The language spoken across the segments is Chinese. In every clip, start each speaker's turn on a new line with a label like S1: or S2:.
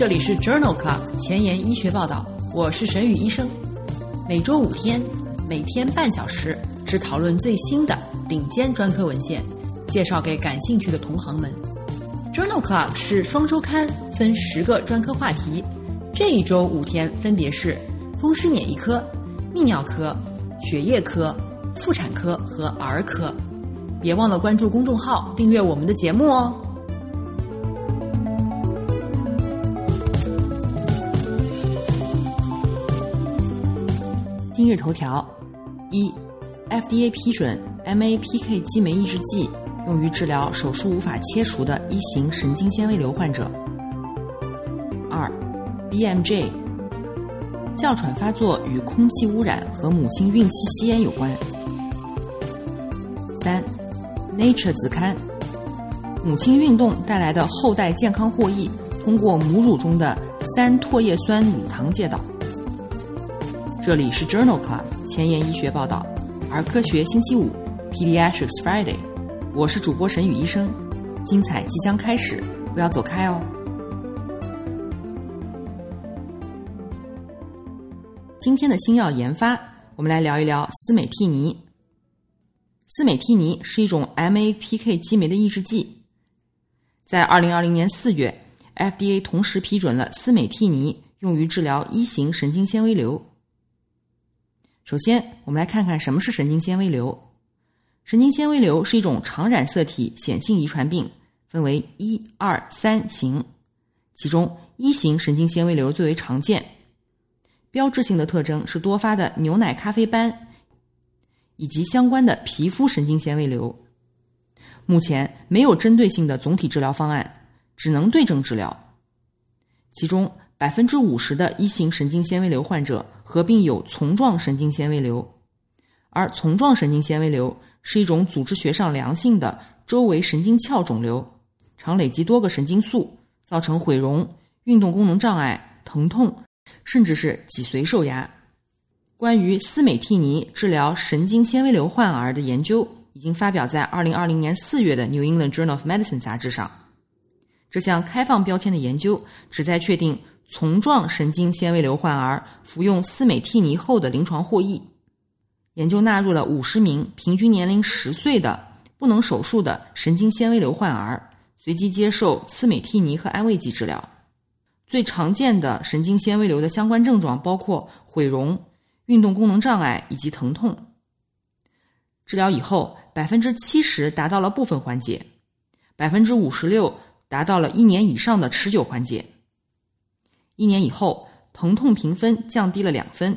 S1: 这里是 Journal Club 前沿医学报道，我是沈宇医生。每周五天，每天半小时，只讨论最新的顶尖专科文献，介绍给感兴趣的同行们。Journal Club 是双周刊，分十个专科话题。这一周五天分别是风湿免疫科、泌尿科、血液科、妇产科和儿科。别忘了关注公众号，订阅我们的节目哦。今日头条：一，FDA 批准 MAPK 激酶抑制剂用于治疗手术无法切除的一型神经纤维瘤患者。二，BMJ 哮喘发作与空气污染和母亲孕期吸烟有关。三，Nature 子刊，母亲运动带来的后代健康获益，通过母乳中的三唾液酸乳糖介导。这里是 Journal Club 前沿医学报道，儿科学星期五 Pediatrics Friday，我是主播沈宇医生，精彩即将开始，不要走开哦。今天的新药研发，我们来聊一聊司美替尼。司美替尼是一种 MAPK 激酶的抑制剂，在二零二零年四月，FDA 同时批准了司美替尼用于治疗一型神经纤维瘤。首先，我们来看看什么是神经纤维瘤。神经纤维瘤是一种常染色体显性遗传病，分为一、二、三型。其中，一型神经纤维瘤最为常见，标志性的特征是多发的牛奶咖啡斑，以及相关的皮肤神经纤维瘤。目前没有针对性的总体治疗方案，只能对症治疗。其中，百分之五十的一型神经纤维瘤患者。合并有丛状神经纤维瘤，而丛状神经纤维瘤是一种组织学上良性的周围神经鞘肿瘤，常累积多个神经素，造成毁容、运动功能障碍、疼痛，甚至是脊髓受压。关于司美替尼治疗神经纤维瘤患儿的研究，已经发表在二零二零年四月的《New England Journal of Medicine》杂志上。这项开放标签的研究旨在确定。丛状神经纤维瘤患儿服用司美替尼后的临床获益。研究纳入了五十名平均年龄十岁的不能手术的神经纤维瘤患儿，随机接受司美替尼和安慰剂治疗。最常见的神经纤维瘤的相关症状包括毁容、运动功能障碍以及疼痛。治疗以后，百分之七十达到了部分缓解，百分之五十六达到了一年以上的持久缓解。一年以后，疼痛评分降低了两分。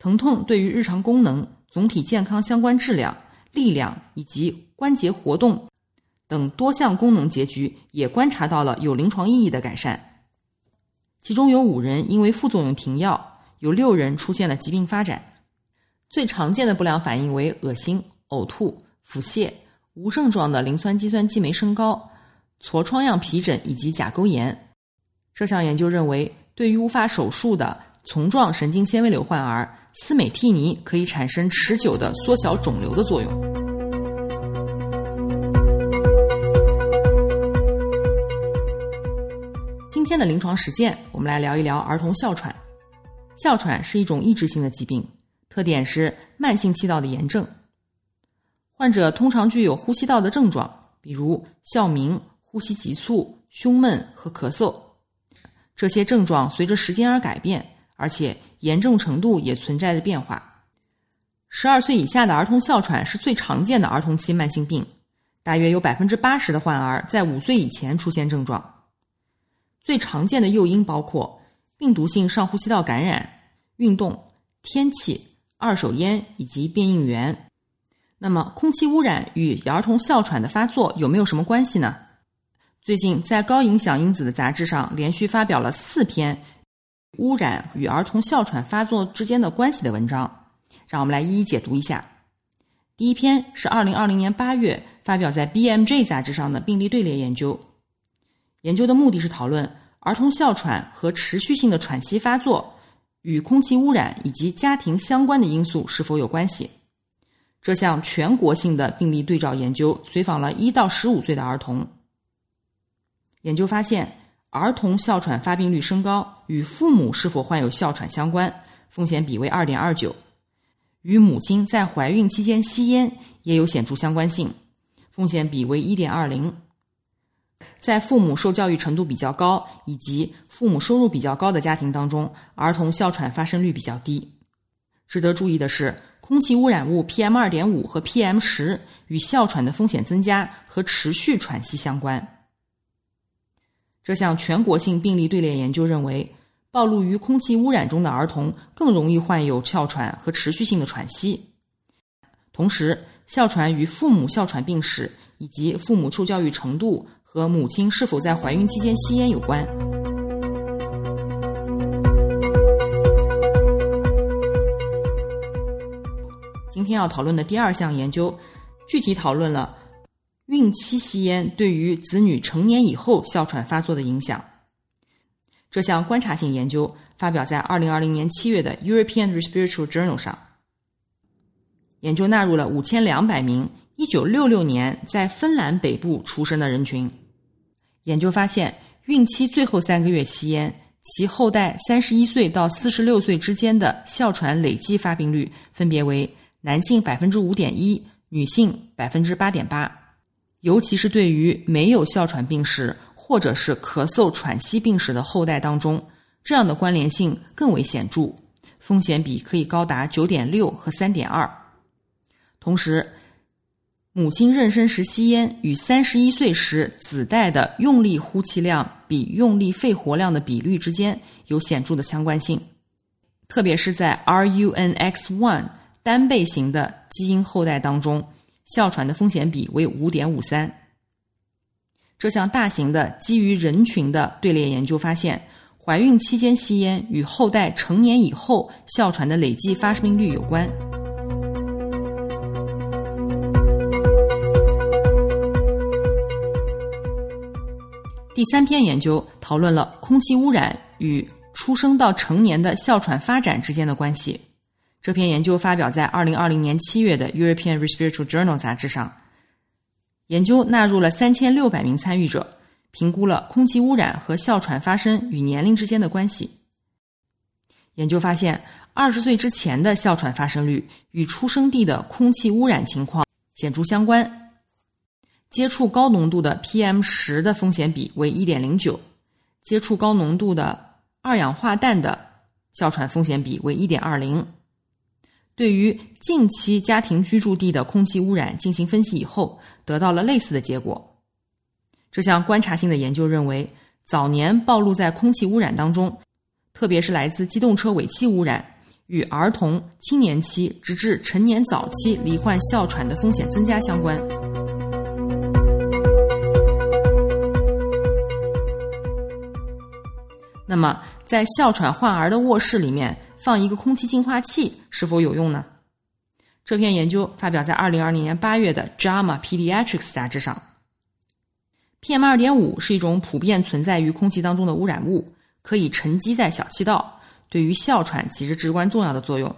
S1: 疼痛对于日常功能、总体健康相关质量、力量以及关节活动等多项功能结局也观察到了有临床意义的改善。其中有五人因为副作用停药，有六人出现了疾病发展。最常见的不良反应为恶心、呕吐、腹泻，无症状的磷酸肌酸激酶升高、痤疮样皮疹以及甲沟炎。这项研究认为，对于无法手术的丛状神经纤维瘤患儿，司美替尼可以产生持久的缩小肿瘤的作用。今天的临床实践，我们来聊一聊儿童哮喘。哮喘是一种抑制性的疾病，特点是慢性气道的炎症。患者通常具有呼吸道的症状，比如哮鸣、呼吸急促、胸闷和咳嗽。这些症状随着时间而改变，而且严重程度也存在着变化。十二岁以下的儿童哮喘是最常见的儿童期慢性病，大约有百分之八十的患儿在五岁以前出现症状。最常见的诱因包括病毒性上呼吸道感染、运动、天气、二手烟以及变应原。那么，空气污染与儿童哮喘的发作有没有什么关系呢？最近，在高影响因子的杂志上连续发表了四篇污染与儿童哮喘发作之间的关系的文章，让我们来一一解读一下。第一篇是二零二零年八月发表在 BMJ 杂志上的病例队列研究，研究的目的是讨论儿童哮喘和持续性的喘息发作与空气污染以及家庭相关的因素是否有关系。这项全国性的病例对照研究随访了一到十五岁的儿童。研究发现，儿童哮喘发病率升高与父母是否患有哮喘相关，风险比为二点二九；与母亲在怀孕期间吸烟也有显著相关性，风险比为一点二零。在父母受教育程度比较高以及父母收入比较高的家庭当中，儿童哮喘发生率比较低。值得注意的是，空气污染物 PM 二点五和 PM 十与哮喘的风险增加和持续喘息相关。这项全国性病例队列研究认为，暴露于空气污染中的儿童更容易患有哮喘和持续性的喘息。同时，哮喘与父母哮喘病史以及父母受教育程度。和母亲是否在怀孕期间吸烟有关。今天要讨论的第二项研究，具体讨论了孕期吸烟对于子女成年以后哮喘发作的影响。这项观察性研究发表在二零二零年七月的《European Respiratory Journal》上。研究纳入了五千两百名一九六六年在芬兰北部出生的人群。研究发现，孕期最后三个月吸烟，其后代三十一岁到四十六岁之间的哮喘累计发病率分别为男性百分之五点一，女性百分之八点八。尤其是对于没有哮喘病史或者是咳嗽喘息病史的后代当中，这样的关联性更为显著，风险比可以高达九点六和三点二。同时，母亲妊娠时吸烟与三十一岁时子代的用力呼气量比用力肺活量的比率之间有显著的相关性，特别是在 RUNX1 单倍型的基因后代当中，哮喘的风险比为五点五三。这项大型的基于人群的队列研究发现，怀孕期间吸烟与后代成年以后哮喘的累计发病率有关。第三篇研究讨论了空气污染与出生到成年的哮喘发展之间的关系。这篇研究发表在二零二零年七月的《European Respiratory Journal》杂志上。研究纳入了三千六百名参与者，评估了空气污染和哮喘发生与年龄之间的关系。研究发现，二十岁之前的哮喘发生率与出生地的空气污染情况显著相关。接触高浓度的 PM 十的风险比为一点零九，接触高浓度的二氧化氮的哮喘风险比为一点二零。对于近期家庭居住地的空气污染进行分析以后，得到了类似的结果。这项观察性的研究认为，早年暴露在空气污染当中，特别是来自机动车尾气污染，与儿童、青年期直至成年早期罹患哮喘的风险增加相关。那么，在哮喘患儿的卧室里面放一个空气净化器是否有用呢？这篇研究发表在二零二零年八月的《JAMA Pediatrics》杂志上。PM 二点五是一种普遍存在于空气当中的污染物，可以沉积在小气道，对于哮喘起着至关重要的作用。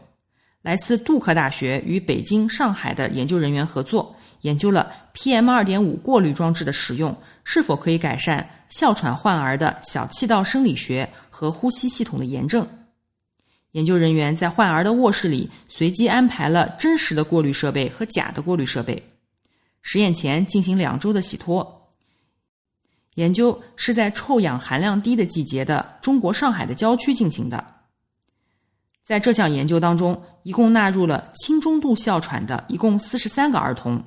S1: 来自杜克大学与北京、上海的研究人员合作，研究了 PM 二点五过滤装置的使用是否可以改善。哮喘患儿的小气道生理学和呼吸系统的炎症，研究人员在患儿的卧室里随机安排了真实的过滤设备和假的过滤设备，实验前进行两周的洗脱。研究是在臭氧含量低的季节的中国上海的郊区进行的。在这项研究当中，一共纳入了轻中度哮喘的一共四十三个儿童，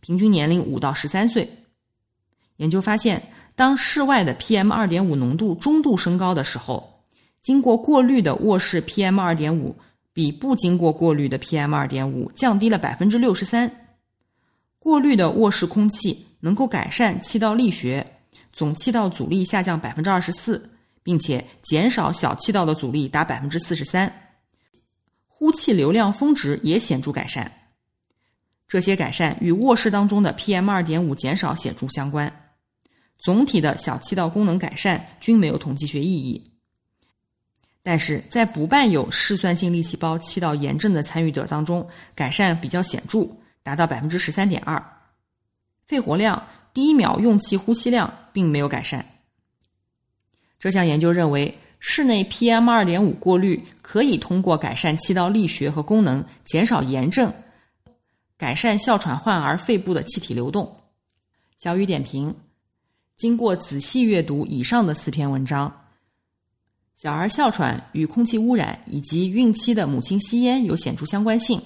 S1: 平均年龄五到十三岁。研究发现。当室外的 PM 二点五浓度中度升高的时候，经过过滤的卧室 PM 二点五比不经过过滤的 PM 二点五降低了百分之六十三。过滤的卧室空气能够改善气道力学，总气道阻力下降百分之二十四，并且减少小气道的阻力达百分之四十三。呼气流量峰值也显著改善。这些改善与卧室当中的 PM 二点五减少显著相关。总体的小气道功能改善均没有统计学意义，但是在不伴有嗜酸性粒细胞气道炎症的参与者当中，改善比较显著，达到百分之十三点二。肺活量、第一秒用气呼吸量并没有改善。这项研究认为，室内 PM 二点五过滤可以通过改善气道力学和功能，减少炎症，改善哮喘患儿肺部的气体流动。小雨点评：经过仔细阅读以上的四篇文章，小儿哮喘与空气污染以及孕期的母亲吸烟有显著相关性。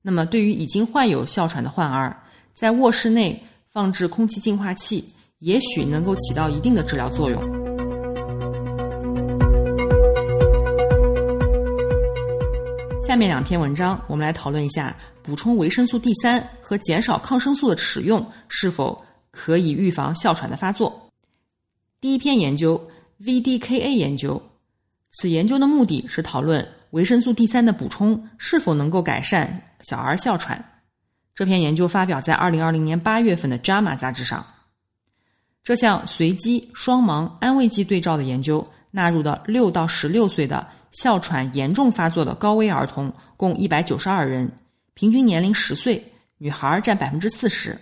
S1: 那么，对于已经患有哮喘的患儿，在卧室内放置空气净化器，也许能够起到一定的治疗作用。下面两篇文章，我们来讨论一下补充维生素 D 三和减少抗生素的使用是否可以预防哮喘的发作。第一篇研究 VDKA 研究，此研究的目的是讨论维生素 D 三的补充是否能够改善小儿哮喘。这篇研究发表在二零二零年八月份的《JAMA》杂志上。这项随机双盲安慰剂对照的研究纳入的六到十六岁的。哮喘严重发作的高危儿童共一百九十二人，平均年龄十岁，女孩占百分之四十。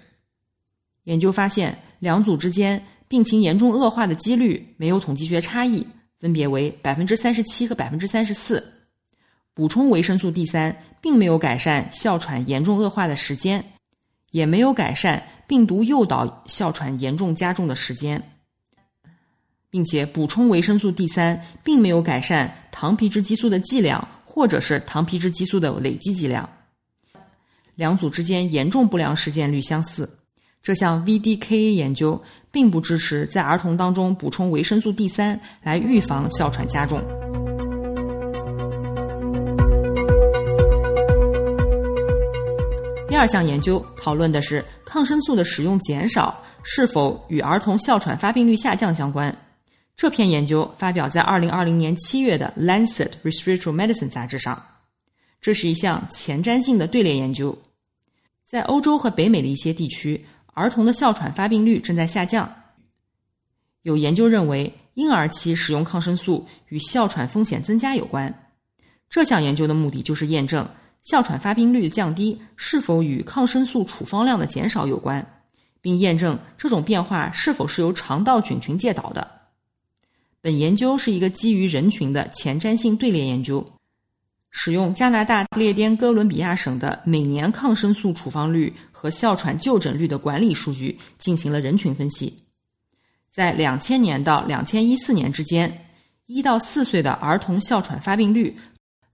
S1: 研究发现，两组之间病情严重恶化的几率没有统计学差异，分别为百分之三十七和百分之三十四。补充维生素 D 三并没有改善哮喘严重恶化的时间，也没有改善病毒诱导哮喘严重加重的时间。并且补充维生素 D 三，并没有改善糖皮质激素的剂量，或者是糖皮质激素的累积剂量。两组之间严重不良事件率相似。这项 VDKA 研究并不支持在儿童当中补充维生素 D 三来预防哮喘加重。第二项研究讨论的是抗生素的使用减少是否与儿童哮喘发病率下降相关。这篇研究发表在二零二零年七月的《Lancet Respiratory Medicine》杂志上。这是一项前瞻性的队列研究。在欧洲和北美的一些地区，儿童的哮喘发病率正在下降。有研究认为，婴儿期使用抗生素与哮喘风险增加有关。这项研究的目的就是验证哮喘发病率的降低是否与抗生素处方量的减少有关，并验证这种变化是否是由肠道菌群介导的。本研究是一个基于人群的前瞻性队列研究，使用加拿大不列颠哥伦比亚省的每年抗生素处方率和哮喘就诊率的管理数据进行了人群分析。在两千年到两千一四年之间，一到四岁的儿童哮喘发病率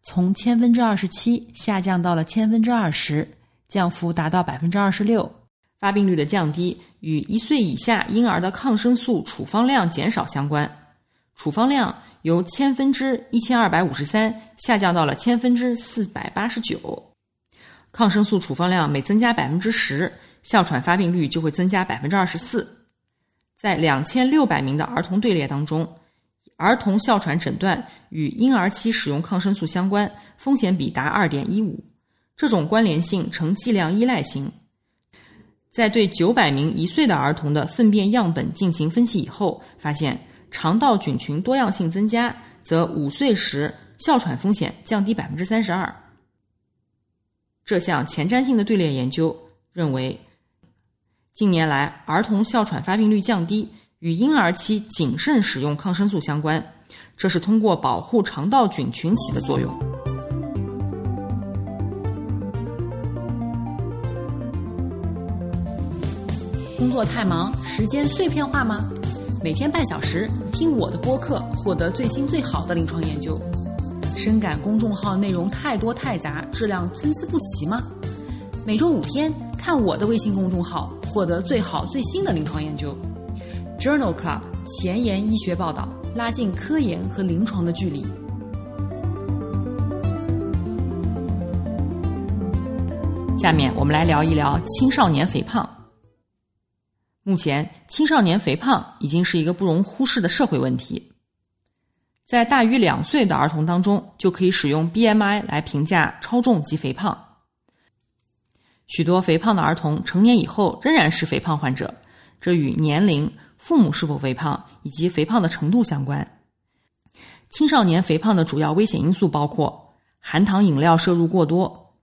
S1: 从千分之二十七下降到了千分之二十，降幅达到百分之二十六。发病率的降低与一岁以下婴儿的抗生素处方量减少相关。处方量由千分之一千二百五十三下降到了千分之四百八十九，抗生素处方量每增加百分之十，哮喘发病率就会增加百分之二十四。在两千六百名的儿童队列当中，儿童哮喘诊断与婴儿期使用抗生素相关，风险比达二点一五，这种关联性呈剂量依赖型。在对九百名一岁的儿童的粪便样本进行分析以后，发现。肠道菌群多样性增加，则五岁时哮喘风险降低百分之三十二。这项前瞻性的队列研究认为，近年来儿童哮喘发病率降低与婴儿期谨慎使用抗生素相关，这是通过保护肠道菌群起的作用。工作太忙，时间碎片化吗？每天半小时听我的播客，获得最新最好的临床研究。深感公众号内容太多太杂，质量参差不齐吗？每周五天看我的微信公众号，获得最好最新的临床研究。Journal Club 前沿医学报道，拉近科研和临床的距离。下面我们来聊一聊青少年肥胖。目前，青少年肥胖已经是一个不容忽视的社会问题。在大于两岁的儿童当中，就可以使用 BMI 来评价超重及肥胖。许多肥胖的儿童成年以后仍然是肥胖患者，这与年龄、父母是否肥胖以及肥胖的程度相关。青少年肥胖的主要危险因素包括含糖饮料摄入过多、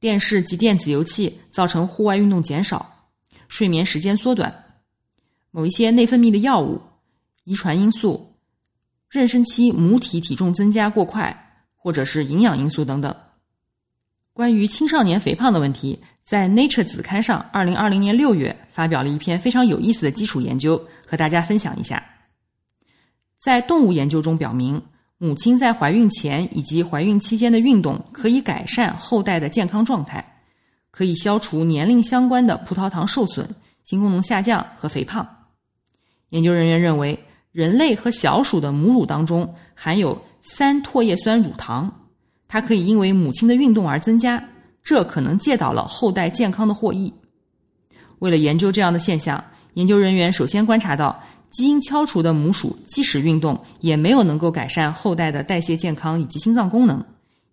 S1: 电视及电子游戏造成户外运动减少。睡眠时间缩短，某一些内分泌的药物，遗传因素、妊娠期母体体重增加过快，或者是营养因素等等。关于青少年肥胖的问题，在《Nature》子刊上，二零二零年六月发表了一篇非常有意思的基础研究，和大家分享一下。在动物研究中表明，母亲在怀孕前以及怀孕期间的运动可以改善后代的健康状态，可以消除年龄相关的葡萄糖受损、性功能下降和肥胖。研究人员认为，人类和小鼠的母乳当中含有三唾液酸乳糖。它可以因为母亲的运动而增加，这可能借到了后代健康的获益。为了研究这样的现象，研究人员首先观察到，基因敲除的母鼠即使运动，也没有能够改善后代的代谢健康以及心脏功能，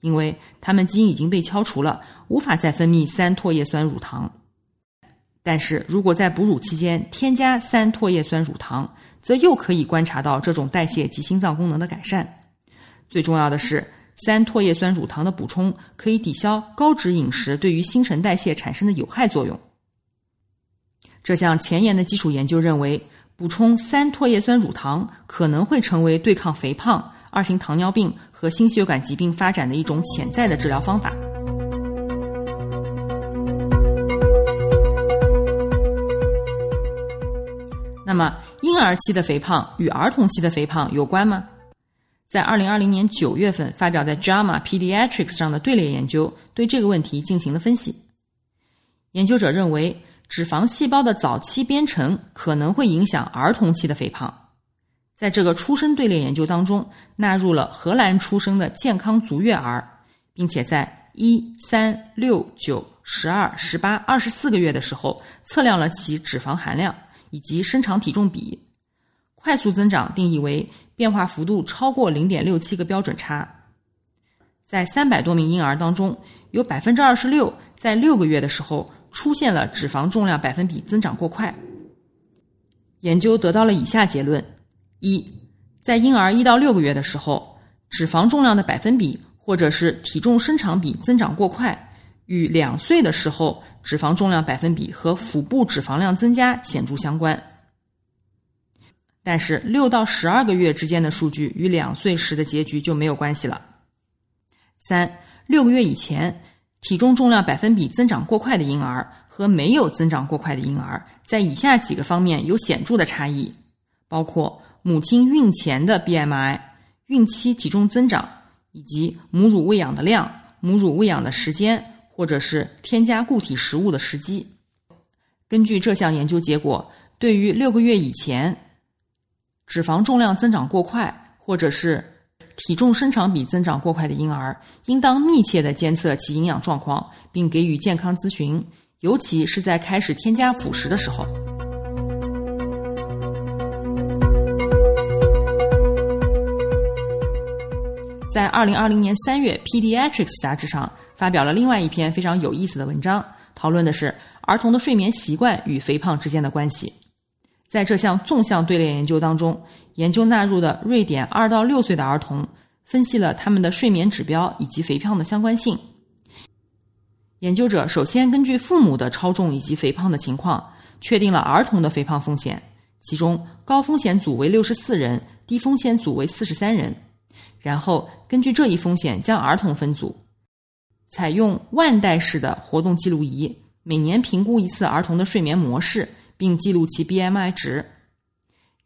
S1: 因为它们基因已经被敲除了，无法再分泌三唾叶酸乳糖。但是如果在哺乳期间添加三唾叶酸乳糖，则又可以观察到这种代谢及心脏功能的改善。最重要的是。三唾叶酸乳糖的补充可以抵消高脂饮食对于新陈代谢产生的有害作用。这项前沿的基础研究认为，补充三唾叶酸乳糖可能会成为对抗肥胖、二型糖尿病和心血管疾病发展的一种潜在的治疗方法。那么，婴儿期的肥胖与儿童期的肥胖有关吗？在二零二零年九月份发表在《JAMA Pediatrics》上的队列研究，对这个问题进行了分析。研究者认为，脂肪细胞的早期编程可能会影响儿童期的肥胖。在这个出生队列研究当中，纳入了荷兰出生的健康足月儿，并且在一、三、六、九、十二、十八、二十四个月的时候，测量了其脂肪含量以及身长体重比。快速增长定义为。变化幅度超过零点六七个标准差，在三百多名婴儿当中，有百分之二十六在六个月的时候出现了脂肪重量百分比增长过快。研究得到了以下结论：一，在婴儿一到六个月的时候，脂肪重量的百分比或者是体重身长比增长过快，与两岁的时候脂肪重量百分比和腹部脂肪量增加显著相关。但是六到十二个月之间的数据与两岁时的结局就没有关系了。三六个月以前，体重重量百分比增长过快的婴儿和没有增长过快的婴儿，在以下几个方面有显著的差异，包括母亲孕前的 BMI、孕期体重增长，以及母乳喂养的量、母乳喂养的时间，或者是添加固体食物的时机。根据这项研究结果，对于六个月以前。脂肪重量增长过快，或者是体重身长比增长过快的婴儿，应当密切的监测其营养状况，并给予健康咨询，尤其是在开始添加辅食的时候。在二零二零年三月，《Pediatrics》杂志上发表了另外一篇非常有意思的文章，讨论的是儿童的睡眠习惯与肥胖之间的关系。在这项纵向队列研究当中，研究纳入的瑞典二到六岁的儿童，分析了他们的睡眠指标以及肥胖的相关性。研究者首先根据父母的超重以及肥胖的情况，确定了儿童的肥胖风险，其中高风险组为六十四人，低风险组为四十三人。然后根据这一风险将儿童分组，采用腕带式的活动记录仪，每年评估一次儿童的睡眠模式。并记录其 BMI 值。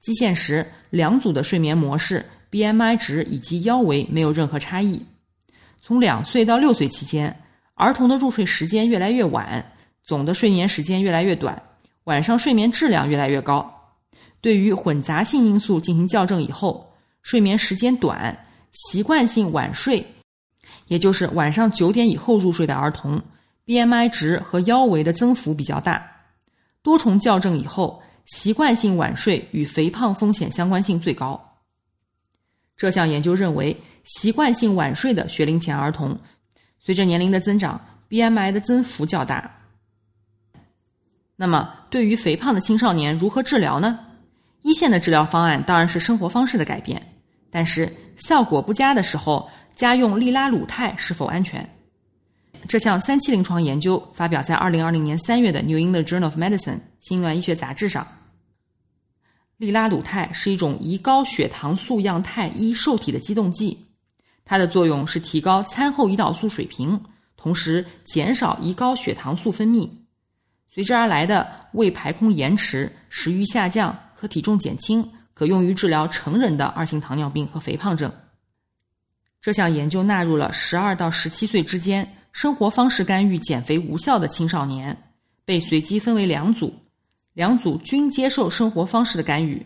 S1: 基线时，两组的睡眠模式 BMI 值以及腰围没有任何差异。从两岁到六岁期间，儿童的入睡时间越来越晚，总的睡眠时间越来越短，晚上睡眠质量越来越高。对于混杂性因素进行校正以后，睡眠时间短、习惯性晚睡，也就是晚上九点以后入睡的儿童，BMI 值和腰围的增幅比较大。多重校正以后，习惯性晚睡与肥胖风险相关性最高。这项研究认为，习惯性晚睡的学龄前儿童，随着年龄的增长，BMI 的增幅较大。那么，对于肥胖的青少年如何治疗呢？一线的治疗方案当然是生活方式的改变，但是效果不佳的时候，家用利拉鲁肽是否安全？这项三期临床研究发表在二零二零年三月的《New England Journal of Medicine》新英医学杂志上。利拉鲁肽是一种胰高血糖素样肽一受体的激动剂，它的作用是提高餐后胰岛素水平，同时减少胰高血糖素分泌。随之而来的胃排空延迟、食欲下降和体重减轻，可用于治疗成人的二型糖尿病和肥胖症。这项研究纳入了十二到十七岁之间生活方式干预减肥无效的青少年，被随机分为两组。两组均接受生活方式的干预，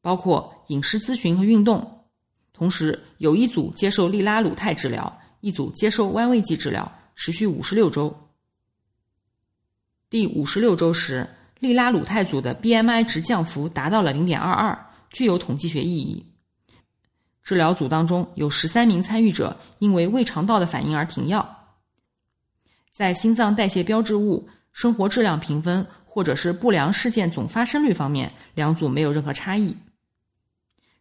S1: 包括饮食咨询和运动。同时，有一组接受利拉鲁肽治疗，一组接受弯位剂治疗，持续五十六周。第五十六周时，利拉鲁肽组的 BMI 值降幅达到了零点二二，具有统计学意义。治疗组当中有十三名参与者因为胃肠道的反应而停药。在心脏代谢标志物、生活质量评分。或者是不良事件总发生率方面，两组没有任何差异。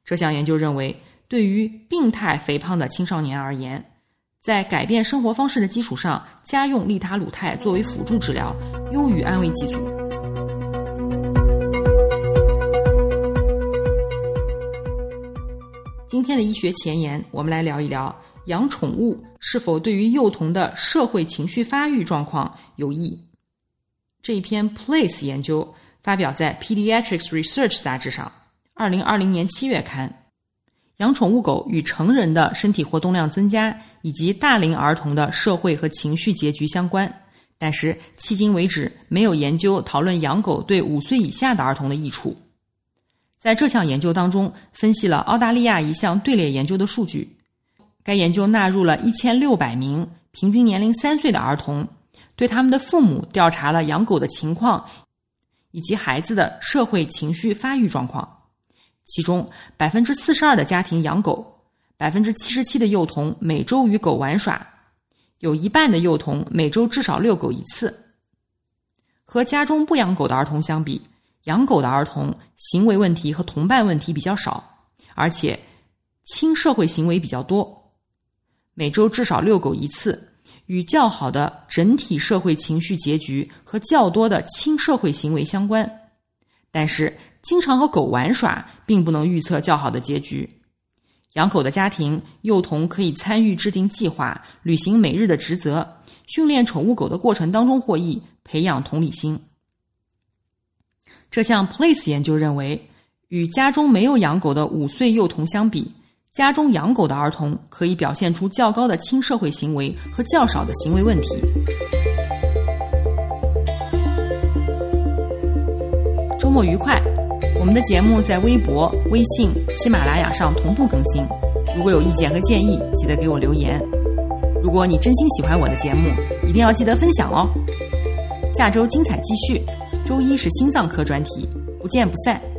S1: 这项研究认为，对于病态肥胖的青少年而言，在改变生活方式的基础上，加用利他鲁肽作为辅助治疗，优于安慰剂组。今天的医学前沿，我们来聊一聊养宠物是否对于幼童的社会情绪发育状况有益。这一篇 Place 研究发表在 Pediatrics Research 杂志上，二零二零年七月刊。养宠物狗与成人的身体活动量增加以及大龄儿童的社会和情绪结局相关，但是迄今为止没有研究讨论养狗对五岁以下的儿童的益处。在这项研究当中，分析了澳大利亚一项队列研究的数据。该研究纳入了一千六百名平均年龄三岁的儿童。对他们的父母调查了养狗的情况，以及孩子的社会情绪发育状况。其中，百分之四十二的家庭养狗，百分之七十七的幼童每周与狗玩耍，有一半的幼童每周至少遛狗一次。和家中不养狗的儿童相比，养狗的儿童行为问题和同伴问题比较少，而且亲社会行为比较多，每周至少遛狗一次。与较好的整体社会情绪结局和较多的亲社会行为相关，但是经常和狗玩耍并不能预测较好的结局。养狗的家庭幼童可以参与制定计划、履行每日的职责、训练宠物狗的过程当中获益，培养同理心。这项 Place 研究认为，与家中没有养狗的五岁幼童相比。家中养狗的儿童可以表现出较高的亲社会行为和较少的行为问题。周末愉快！我们的节目在微博、微信、喜马拉雅上同步更新。如果有意见和建议，记得给我留言。如果你真心喜欢我的节目，一定要记得分享哦。下周精彩继续，周一是心脏科专题，不见不散。